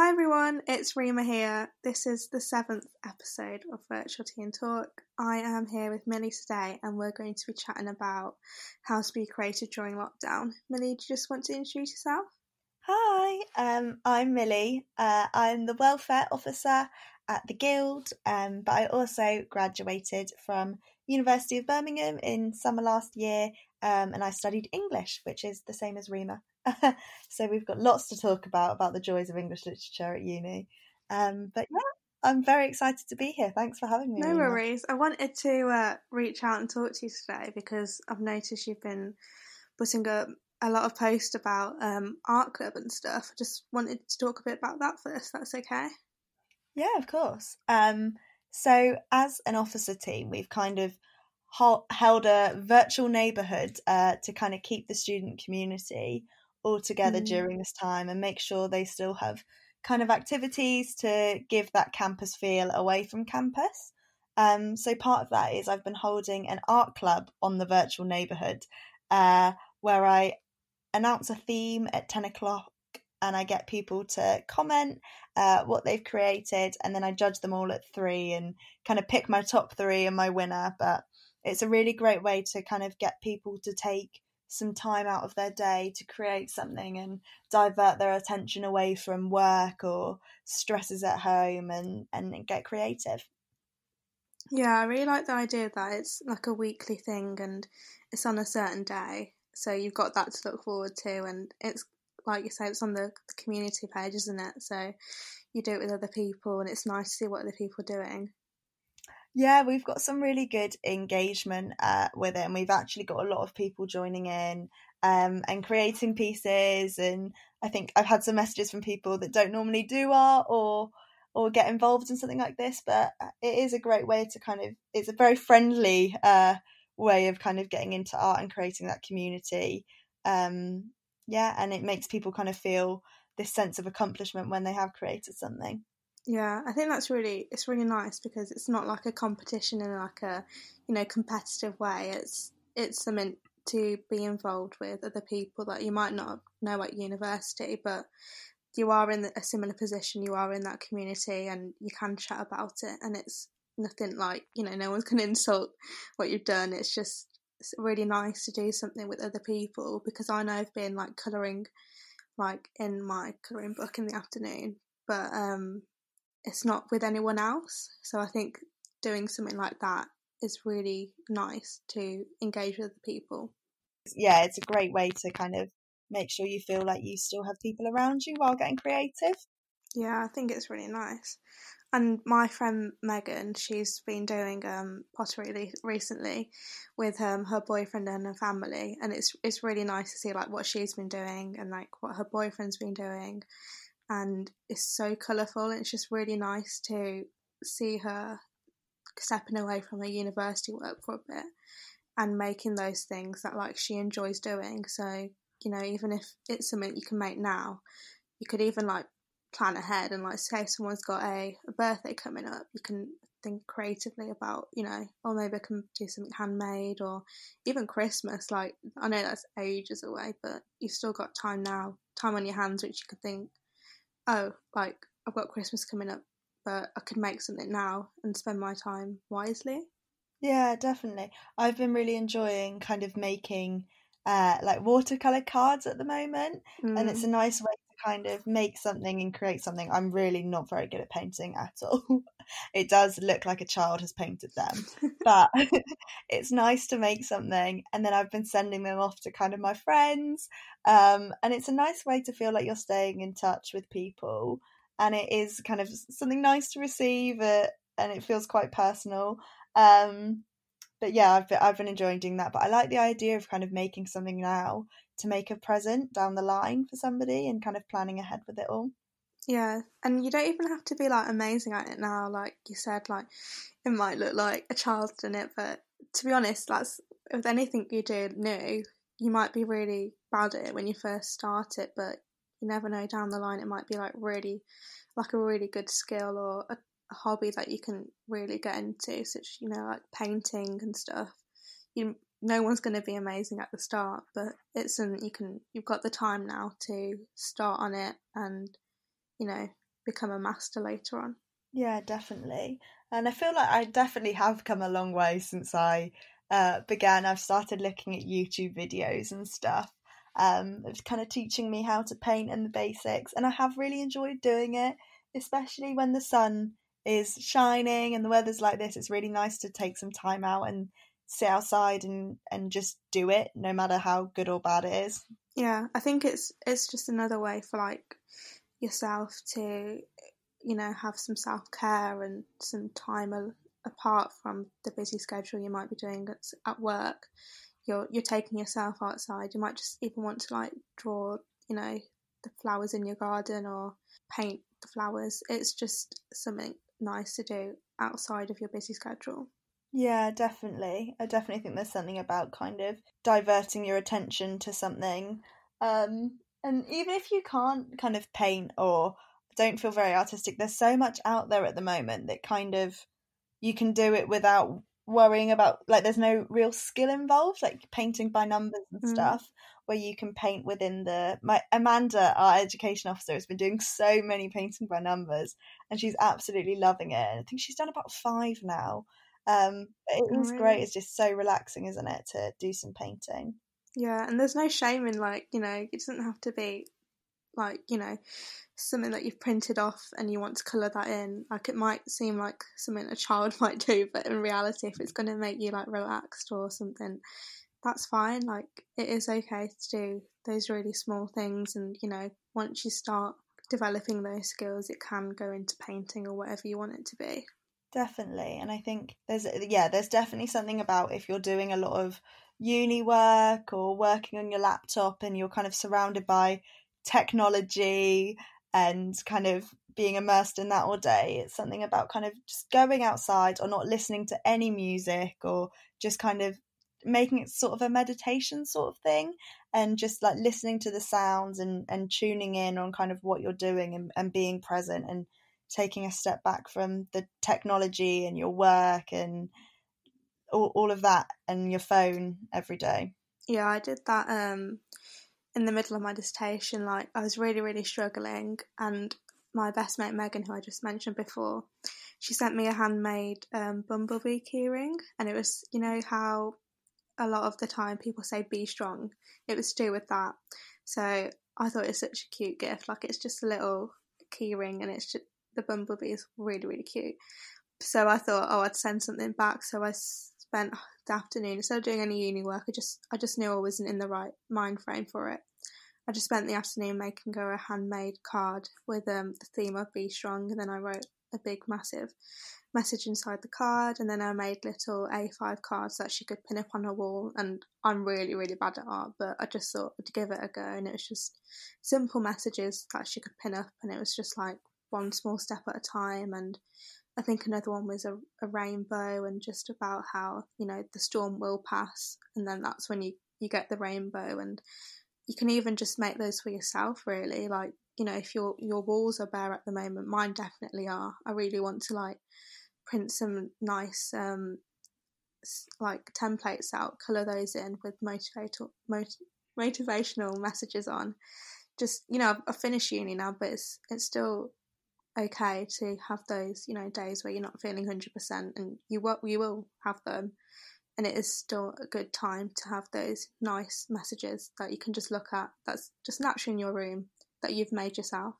Hi everyone, it's Rima here. This is the seventh episode of Virtual Teen Talk. I am here with Millie today and we're going to be chatting about how to be creative during lockdown. Millie, do you just want to introduce yourself? Hi, um, I'm Millie. Uh, I'm the welfare officer at the Guild, um, but I also graduated from University of Birmingham in summer last year, um, and I studied English, which is the same as Rima. so we've got lots to talk about about the joys of English literature at uni. Um, but yeah, I'm very excited to be here. Thanks for having me. No worries. I wanted to uh, reach out and talk to you today because I've noticed you've been putting up a lot of posts about um, art club and stuff. I just wanted to talk a bit about that first. That's okay. Yeah, of course. Um, so as an officer team, we've kind of held a virtual neighbourhood uh, to kind of keep the student community all together mm. during this time and make sure they still have kind of activities to give that campus feel away from campus. Um, so part of that is I've been holding an art club on the virtual neighbourhood uh, where I announce a theme at 10 o'clock and I get people to comment uh, what they've created and then I judge them all at three and kind of pick my top three and my winner. But it's a really great way to kind of get people to take some time out of their day to create something and divert their attention away from work or stresses at home and, and get creative. Yeah, I really like the idea that it's like a weekly thing and it's on a certain day. So you've got that to look forward to and it's like you say, it's on the community page, isn't it? So you do it with other people and it's nice to see what other people are doing. Yeah, we've got some really good engagement uh, with it, and we've actually got a lot of people joining in um, and creating pieces. And I think I've had some messages from people that don't normally do art or or get involved in something like this, but uh, it is a great way to kind of. It's a very friendly uh, way of kind of getting into art and creating that community. Um, yeah, and it makes people kind of feel this sense of accomplishment when they have created something. Yeah, I think that's really it's really nice because it's not like a competition in like a you know competitive way. It's it's something to be involved with other people that you might not know at university, but you are in a similar position. You are in that community, and you can chat about it. And it's nothing like you know no one's going to insult what you've done. It's just it's really nice to do something with other people because I know I've been like colouring like in my colouring book in the afternoon, but um it's not with anyone else. So I think doing something like that is really nice to engage with other people. Yeah, it's a great way to kind of make sure you feel like you still have people around you while getting creative. Yeah, I think it's really nice. And my friend Megan, she's been doing um, pottery recently with um, her boyfriend and her family, and it's it's really nice to see like what she's been doing and like what her boyfriend's been doing, and it's so colourful. It's just really nice to see her stepping away from her university work for a bit and making those things that like she enjoys doing. So you know, even if it's something you can make now, you could even like plan ahead and like say someone's got a, a birthday coming up, you can think creatively about you know, or maybe I can do something handmade or even Christmas. Like I know that's ages away, but you've still got time now, time on your hands, which you could think oh, like I've got Christmas coming up, but I could make something now and spend my time wisely. Yeah, definitely. I've been really enjoying kind of making uh, like watercolor cards at the moment, mm. and it's a mm. nice way to kind of make something and create something. I'm really not very good at painting at all. it does look like a child has painted them, but it's nice to make something. And then I've been sending them off to kind of my friends, um, and it's a nice way to feel like you're staying in touch with people. And it is kind of something nice to receive, uh, and it feels quite personal. Um, but yeah, I've been, I've been enjoying doing that. But I like the idea of kind of making something now to make a present down the line for somebody and kind of planning ahead with it all. Yeah, and you don't even have to be like amazing at it now. Like you said, like it might look like a child's done it, but to be honest, that's with anything you do new, you might be really bad at it when you first start it, but you never know down the line it might be like really like a really good skill or a, a hobby that you can really get into, such you know like painting and stuff. You no one's going to be amazing at the start, but it's something you can. You've got the time now to start on it and you know, become a master later on. Yeah, definitely. And I feel like I definitely have come a long way since I uh, began. I've started looking at YouTube videos and stuff. Um, it's kind of teaching me how to paint and the basics, and I have really enjoyed doing it, especially when the sun is shining and the weather's like this. It's really nice to take some time out and sit outside and and just do it, no matter how good or bad it is. Yeah, I think it's it's just another way for like yourself to you know have some self care and some time a, apart from the busy schedule you might be doing at, at work. You're you're taking yourself outside. You might just even want to like draw, you know, the flowers in your garden or paint the flowers. It's just something nice to do outside of your busy schedule. Yeah, definitely. I definitely think there's something about kind of diverting your attention to something. Um, and even if you can't kind of paint or don't feel very artistic, there's so much out there at the moment that kind of you can do it without worrying about like there's no real skill involved like painting by numbers and mm. stuff where you can paint within the my Amanda our education officer has been doing so many painting by numbers and she's absolutely loving it I think she's done about 5 now um it oh, is really? great it's just so relaxing isn't it to do some painting yeah and there's no shame in like you know it doesn't have to be like you know something that you've printed off and you want to colour that in. Like it might seem like something a child might do but in reality if it's going to make you like relaxed or something that's fine. Like it is okay to do those really small things and you know once you start developing those skills it can go into painting or whatever you want it to be. Definitely and i think there's yeah there's definitely something about if you're doing a lot of uni work or working on your laptop and you're kind of surrounded by technology and kind of being immersed in that all day. It's something about kind of just going outside or not listening to any music or just kind of making it sort of a meditation sort of thing and just like listening to the sounds and, and tuning in on kind of what you're doing and, and being present and taking a step back from the technology and your work and all, all of that and your phone every day. Yeah, I did that um in the middle of my dissertation, like I was really, really struggling, and my best mate Megan, who I just mentioned before, she sent me a handmade um, bumblebee keyring, and it was, you know, how a lot of the time people say be strong. It was to do with that. So I thought it was such a cute gift. Like it's just a little keyring, and it's just the bumblebee is really, really cute. So I thought, oh, I'd send something back. So I spent the afternoon instead of doing any uni work. I just, I just knew I wasn't in the right mind frame for it. I just spent the afternoon making her a handmade card with um, the theme of Be Strong, and then I wrote a big, massive message inside the card, and then I made little A5 cards that she could pin up on her wall. And I'm really, really bad at art, but I just thought I'd give it a go, and it was just simple messages that she could pin up, and it was just like one small step at a time. And I think another one was a, a rainbow, and just about how you know the storm will pass, and then that's when you you get the rainbow and you can even just make those for yourself really. Like you know if your your walls are bare at the moment mine definitely are. I really want to like print some nice um like templates out color those in with motivational mot- motivational messages on. Just you know i've finished uni now but it's it's still okay to have those you know days where you're not feeling 100% and you will you will have them. And it is still a good time to have those nice messages that you can just look at that's just naturally in your room that you've made yourself.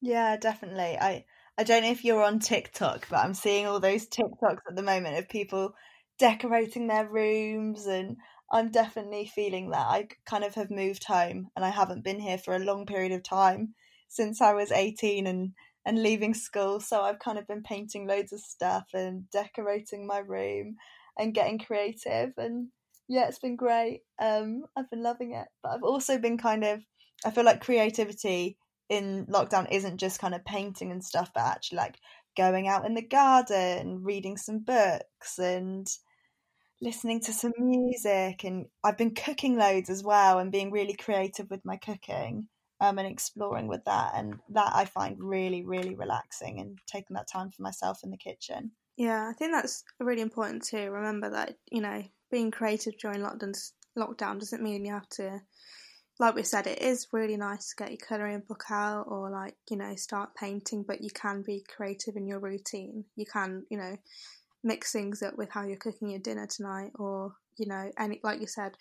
Yeah definitely. I i don't know if you're on tiktok but i'm seeing all those tiktoks at the moment of people decorating their rooms and i'm definitely feeling that. I kind of have moved home and i haven't been here for a long period of time since i was 18 and and leaving school so i've kind of been painting loads of stuff and decorating my room and getting creative and yeah it's been great. Um i've been loving it but i've also been kind of i feel like creativity in lockdown isn't just kind of painting and stuff but actually like going out in the garden reading some books and listening to some music and i've been cooking loads as well and being really creative with my cooking um, and exploring with that and that i find really really relaxing and taking that time for myself in the kitchen yeah, I think that's really important to remember that, you know, being creative during lockdown doesn't mean you have to, like we said, it is really nice to get your colouring book out or like, you know, start painting, but you can be creative in your routine. You can, you know, mix things up with how you're cooking your dinner tonight or, you know, any like you said,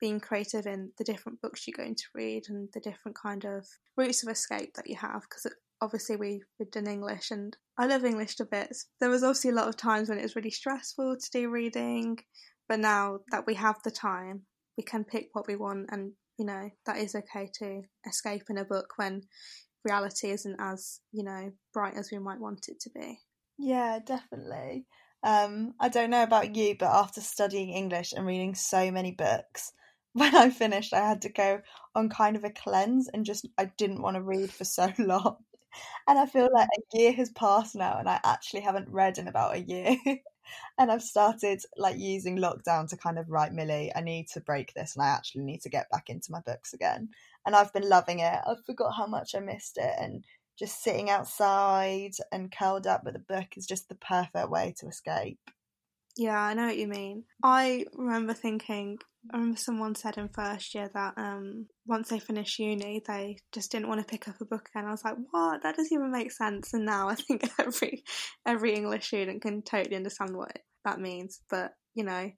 being creative in the different books you're going to read and the different kind of routes of escape that you have because obviously we, we've done English and I love English to bits. There was obviously a lot of times when it was really stressful to do reading, but now that we have the time, we can pick what we want and you know, that is okay to escape in a book when reality isn't as, you know, bright as we might want it to be. Yeah, definitely. Um, I don't know about you, but after studying English and reading so many books, when I finished, I had to go on kind of a cleanse and just, I didn't want to read for so long. And I feel like a year has passed now and I actually haven't read in about a year. and I've started like using lockdown to kind of write Millie, I need to break this and I actually need to get back into my books again. And I've been loving it. I forgot how much I missed it and just sitting outside and curled up with a book is just the perfect way to escape. Yeah, I know what you mean. I remember thinking, I remember someone said in first year that um, once they finished uni, they just didn't want to pick up a book again. I was like, what? That doesn't even make sense. And now I think every every English student can totally understand what that means. But you know,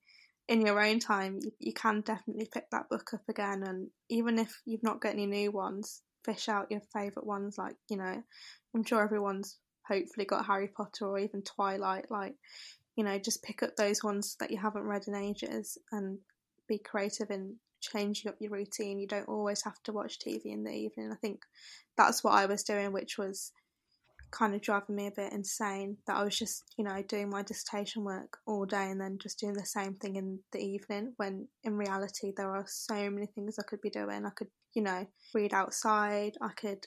in your own time, you, you can definitely pick that book up again. And even if you've not got any new ones, fish out your favourite ones. Like you know, I'm sure everyone's hopefully got Harry Potter or even Twilight. Like you know, just pick up those ones that you haven't read in ages and be creative in changing up your routine. You don't always have to watch TV in the evening. I think that's what I was doing, which was kind of driving me a bit insane that I was just, you know, doing my dissertation work all day and then just doing the same thing in the evening when in reality there are so many things I could be doing. I could, you know, read outside, I could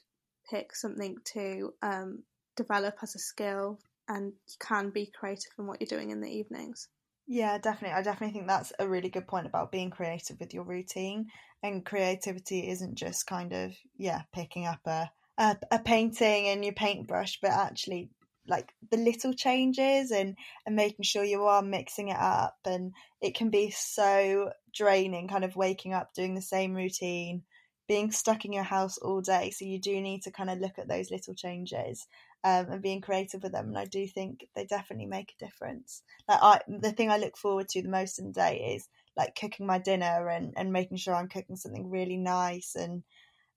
pick something to um, develop as a skill and you can be creative in what you're doing in the evenings. Yeah, definitely. I definitely think that's a really good point about being creative with your routine. And creativity isn't just kind of yeah picking up a a, a painting and your paintbrush, but actually like the little changes and and making sure you are mixing it up. And it can be so draining, kind of waking up doing the same routine, being stuck in your house all day. So you do need to kind of look at those little changes um, and being creative with them. And I do think they definitely make a difference. Like I, the thing I look forward to the most in the day is like cooking my dinner and, and making sure I'm cooking something really nice and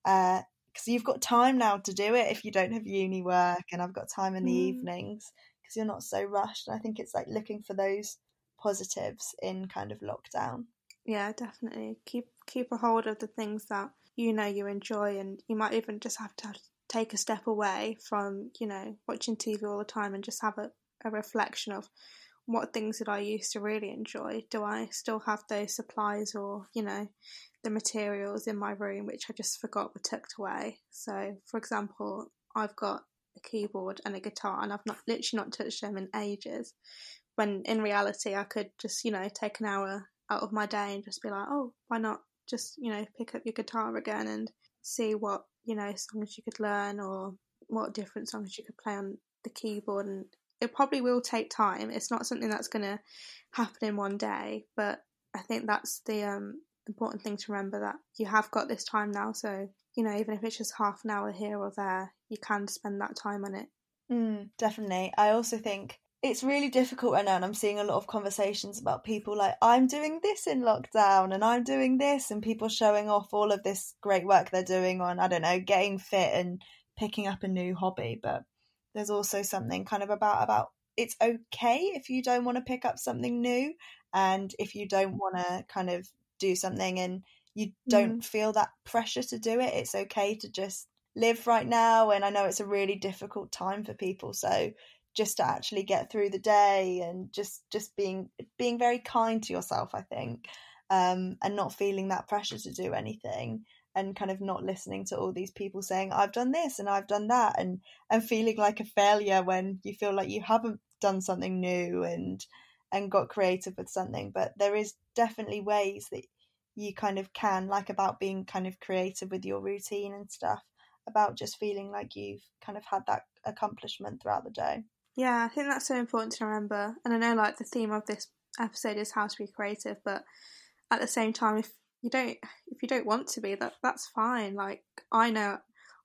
because uh, you've got time now to do it if you don't have uni work and I've got time in the mm. evenings because you're not so rushed. And I think it's like looking for those positives in kind of lockdown. Yeah, definitely. Keep keep a hold of the things that you know you enjoy, and you might even just have to take a step away from, you know, watching TV all the time and just have a, a reflection of what things that I used to really enjoy? Do I still have those supplies or, you know, the materials in my room which I just forgot were tucked away? So, for example, I've got a keyboard and a guitar and I've not literally not touched them in ages. When in reality, I could just, you know, take an hour out of my day and just be like, oh, why not just, you know, pick up your guitar again and see what you know songs you could learn or what different songs you could play on the keyboard. And it probably will take time. It's not something that's going to happen in one day but i think that's the um, important thing to remember that you have got this time now. So you know even if it's just half an hour here or there you can spend that time on it. Mm, definitely. I also think it's really difficult right now and i'm seeing a lot of conversations about people like i'm doing this in lockdown and i'm doing this and people showing off all of this great work they're doing on i don't know getting fit and picking up a new hobby but there's also something kind of about about it's okay if you don't want to pick up something new and if you don't want to kind of do something and you don't mm. feel that pressure to do it it's okay to just live right now and i know it's a really difficult time for people so just to actually get through the day and just just being being very kind to yourself i think um, and not feeling that pressure to do anything and kind of not listening to all these people saying i've done this and i've done that and and feeling like a failure when you feel like you haven't done something new and and got creative with something. But there is definitely ways that you kind of can like about being kind of creative with your routine and stuff about just feeling like you've kind of had that accomplishment throughout the day yeah, I think that's so important to remember. And I know, like, the theme of this episode is how to be creative, but at the same time, if you don't if you don't want to be that that's fine. Like I know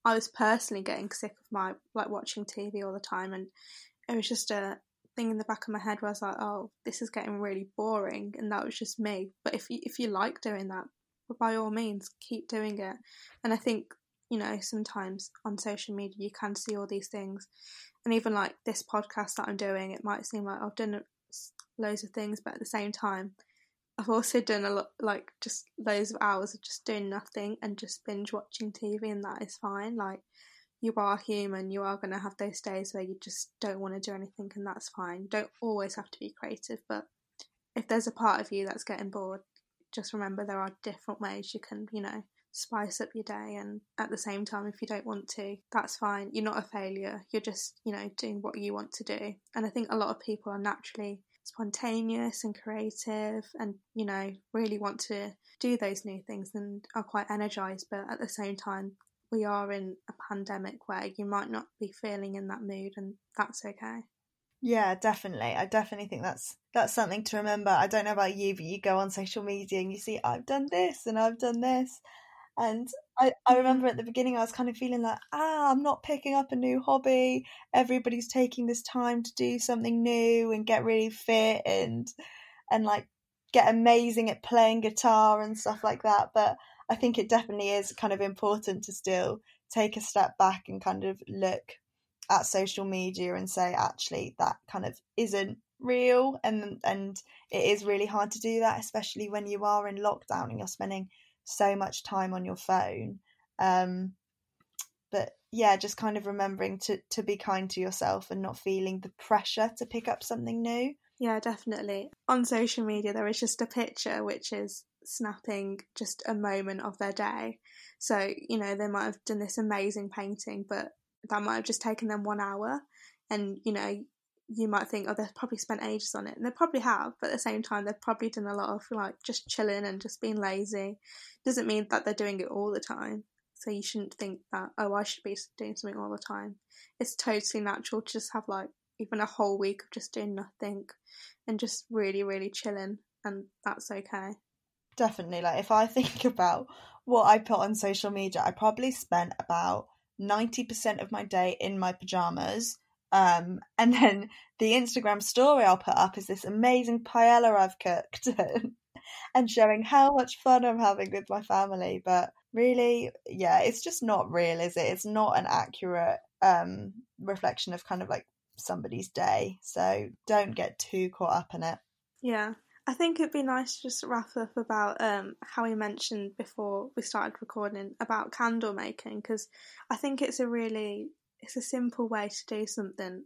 I was personally getting sick of my like watching TV all the time, and it was just a thing in the back of my head where I was like, oh, this is getting really boring, and that was just me. But if you if you like doing that, by all means, keep doing it. And I think you know sometimes on social media you can see all these things, and even like this podcast that I'm doing, it might seem like I've done loads of things, but at the same time, I've also done a lot, like just loads of hours of just doing nothing and just binge watching TV, and that is fine. Like, you are human, you are going to have those days where you just don't want to do anything, and that's fine. You don't always have to be creative, but if there's a part of you that's getting bored, just remember there are different ways you can, you know, spice up your day. And at the same time, if you don't want to, that's fine. You're not a failure. You're just, you know, doing what you want to do. And I think a lot of people are naturally spontaneous and creative and you know really want to do those new things and are quite energized but at the same time we are in a pandemic where you might not be feeling in that mood and that's okay yeah definitely i definitely think that's that's something to remember i don't know about you but you go on social media and you see i've done this and i've done this and I, I remember at the beginning I was kind of feeling like, ah, I'm not picking up a new hobby. Everybody's taking this time to do something new and get really fit and and like get amazing at playing guitar and stuff like that. But I think it definitely is kind of important to still take a step back and kind of look at social media and say, actually, that kind of isn't real and and it is really hard to do that, especially when you are in lockdown and you're spending so much time on your phone. Um, but yeah, just kind of remembering to to be kind to yourself and not feeling the pressure to pick up something new. Yeah, definitely. On social media, there is just a picture which is snapping just a moment of their day. So, you know, they might have done this amazing painting, but that might have just taken them one hour. And, you know, you might think, oh, they've probably spent ages on it, and they probably have, but at the same time, they've probably done a lot of like just chilling and just being lazy. Doesn't mean that they're doing it all the time. So you shouldn't think that, oh, I should be doing something all the time. It's totally natural to just have like even a whole week of just doing nothing and just really, really chilling, and that's okay. Definitely. Like, if I think about what I put on social media, I probably spent about 90% of my day in my pajamas um, and then the Instagram story I'll put up is this amazing paella I've cooked and showing how much fun I'm having with my family. But really, yeah, it's just not real, is it? It's not an accurate um, reflection of kind of like somebody's day. So don't get too caught up in it. Yeah. I think it'd be nice to just wrap up about um, how we mentioned before we started recording about candle making because I think it's a really it's a simple way to do something.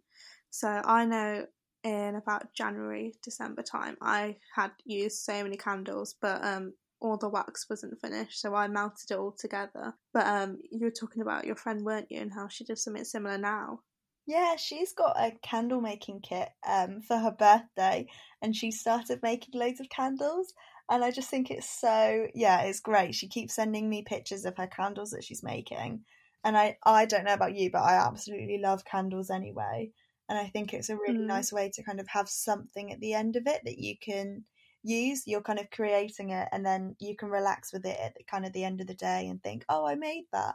So I know in about January, December time, I had used so many candles, but um, all the wax wasn't finished, so I melted it all together. But um, you were talking about your friend, weren't you, and how she does something similar now? Yeah, she's got a candle making kit um, for her birthday, and she started making loads of candles. And I just think it's so, yeah, it's great. She keeps sending me pictures of her candles that she's making and I I don't know about you, but I absolutely love candles anyway. And I think it's a really mm. nice way to kind of have something at the end of it that you can use. You're kind of creating it, and then you can relax with it at the, kind of the end of the day and think, "Oh, I made that."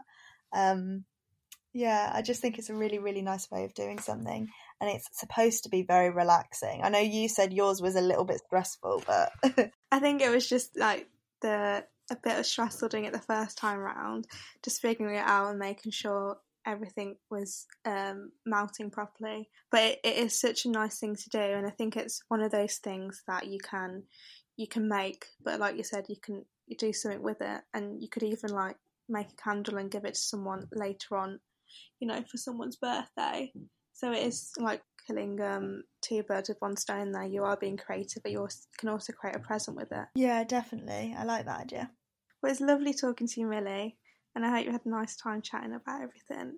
Um, yeah, I just think it's a really really nice way of doing something, and it's supposed to be very relaxing. I know you said yours was a little bit stressful, but I think it was just like the a bit of stressful doing it the first time round, just figuring it out and making sure everything was um, melting properly. But it, it is such a nice thing to do, and I think it's one of those things that you can you can make, but like you said, you can you do something with it, and you could even like make a candle and give it to someone later on, you know, for someone's birthday. So it is like killing um, two birds with one stone there. You are being creative, but you can also create a present with it. Yeah, definitely. I like that idea. Well, it's lovely talking to you, Millie, and I hope you had a nice time chatting about everything.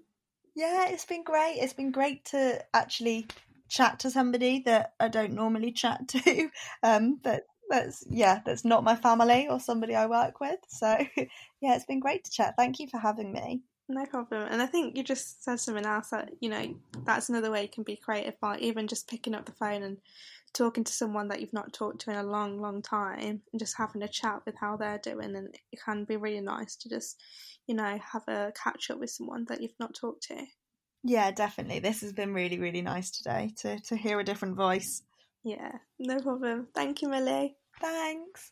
Yeah, it's been great. It's been great to actually chat to somebody that I don't normally chat to. Um, that that's yeah, that's not my family or somebody I work with. So yeah, it's been great to chat. Thank you for having me. No problem. And I think you just said something else that, you know, that's another way you can be creative by even just picking up the phone and talking to someone that you've not talked to in a long, long time and just having a chat with how they're doing. And it can be really nice to just, you know, have a catch up with someone that you've not talked to. Yeah, definitely. This has been really, really nice today to, to hear a different voice. Yeah, no problem. Thank you, Millie. Thanks.